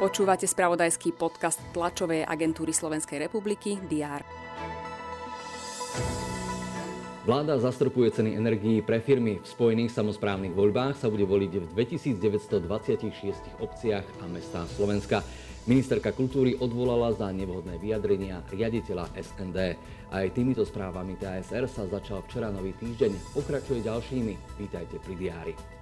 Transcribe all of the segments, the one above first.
Počúvate spravodajský podcast tlačovej agentúry Slovenskej republiky DR. Vláda zastrpuje ceny energií pre firmy. V spojených samozprávnych voľbách sa bude voliť v 2926 obciach a mestách Slovenska. Ministerka kultúry odvolala za nevhodné vyjadrenia riaditeľa SND. Aj týmito správami TSR sa začal včera nový týždeň. Pokračuje ďalšími. Vítajte pri diári.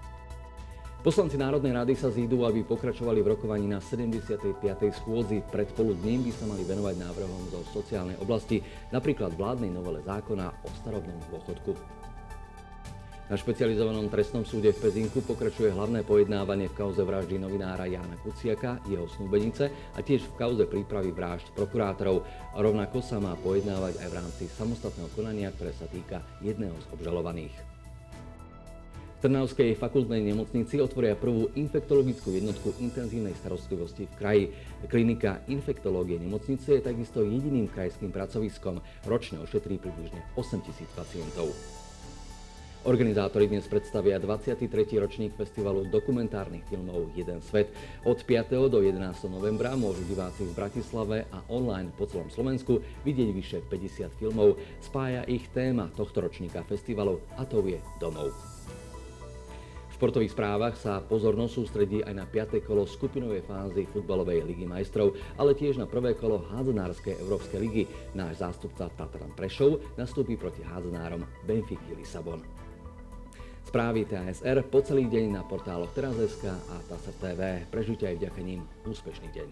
Poslanci Národnej rady sa zídu, aby pokračovali v rokovaní na 75. schôdzi. Pred poludním by sa mali venovať návrhom zo sociálnej oblasti, napríklad vládnej novele zákona o starobnom dôchodku. Na špecializovanom trestnom súde v Pezinku pokračuje hlavné pojednávanie v kauze vraždy novinára Jána Kuciaka, jeho snúbenice a tiež v kauze prípravy vražd prokurátorov. Rovnako sa má pojednávať aj v rámci samostatného konania, ktoré sa týka jedného z obžalovaných. V Trnavskej fakultnej nemocnici otvoria prvú infektologickú jednotku intenzívnej starostlivosti v kraji. Klinika infektológie nemocnice je takisto jediným krajským pracoviskom. Ročne ošetrí približne 8 tisíc pacientov. Organizátori dnes predstavia 23. ročník festivalu dokumentárnych filmov Jeden svet. Od 5. do 11. novembra môžu diváci v Bratislave a online po celom Slovensku vidieť vyše 50 filmov. Spája ich téma tohto ročníka festivalu a to je domov športových správach sa pozornosť sústredí aj na 5. kolo skupinovej fázy futbalovej ligy majstrov, ale tiež na prvé kolo hádzanárskej Európskej ligy. Náš zástupca Tatran Prešov nastúpi proti hádzanárom Benfiky Lisabon. Správy TASR po celý deň na portáloch teraz.sk a TASR TV. Prežite aj vďaka ním úspešný deň.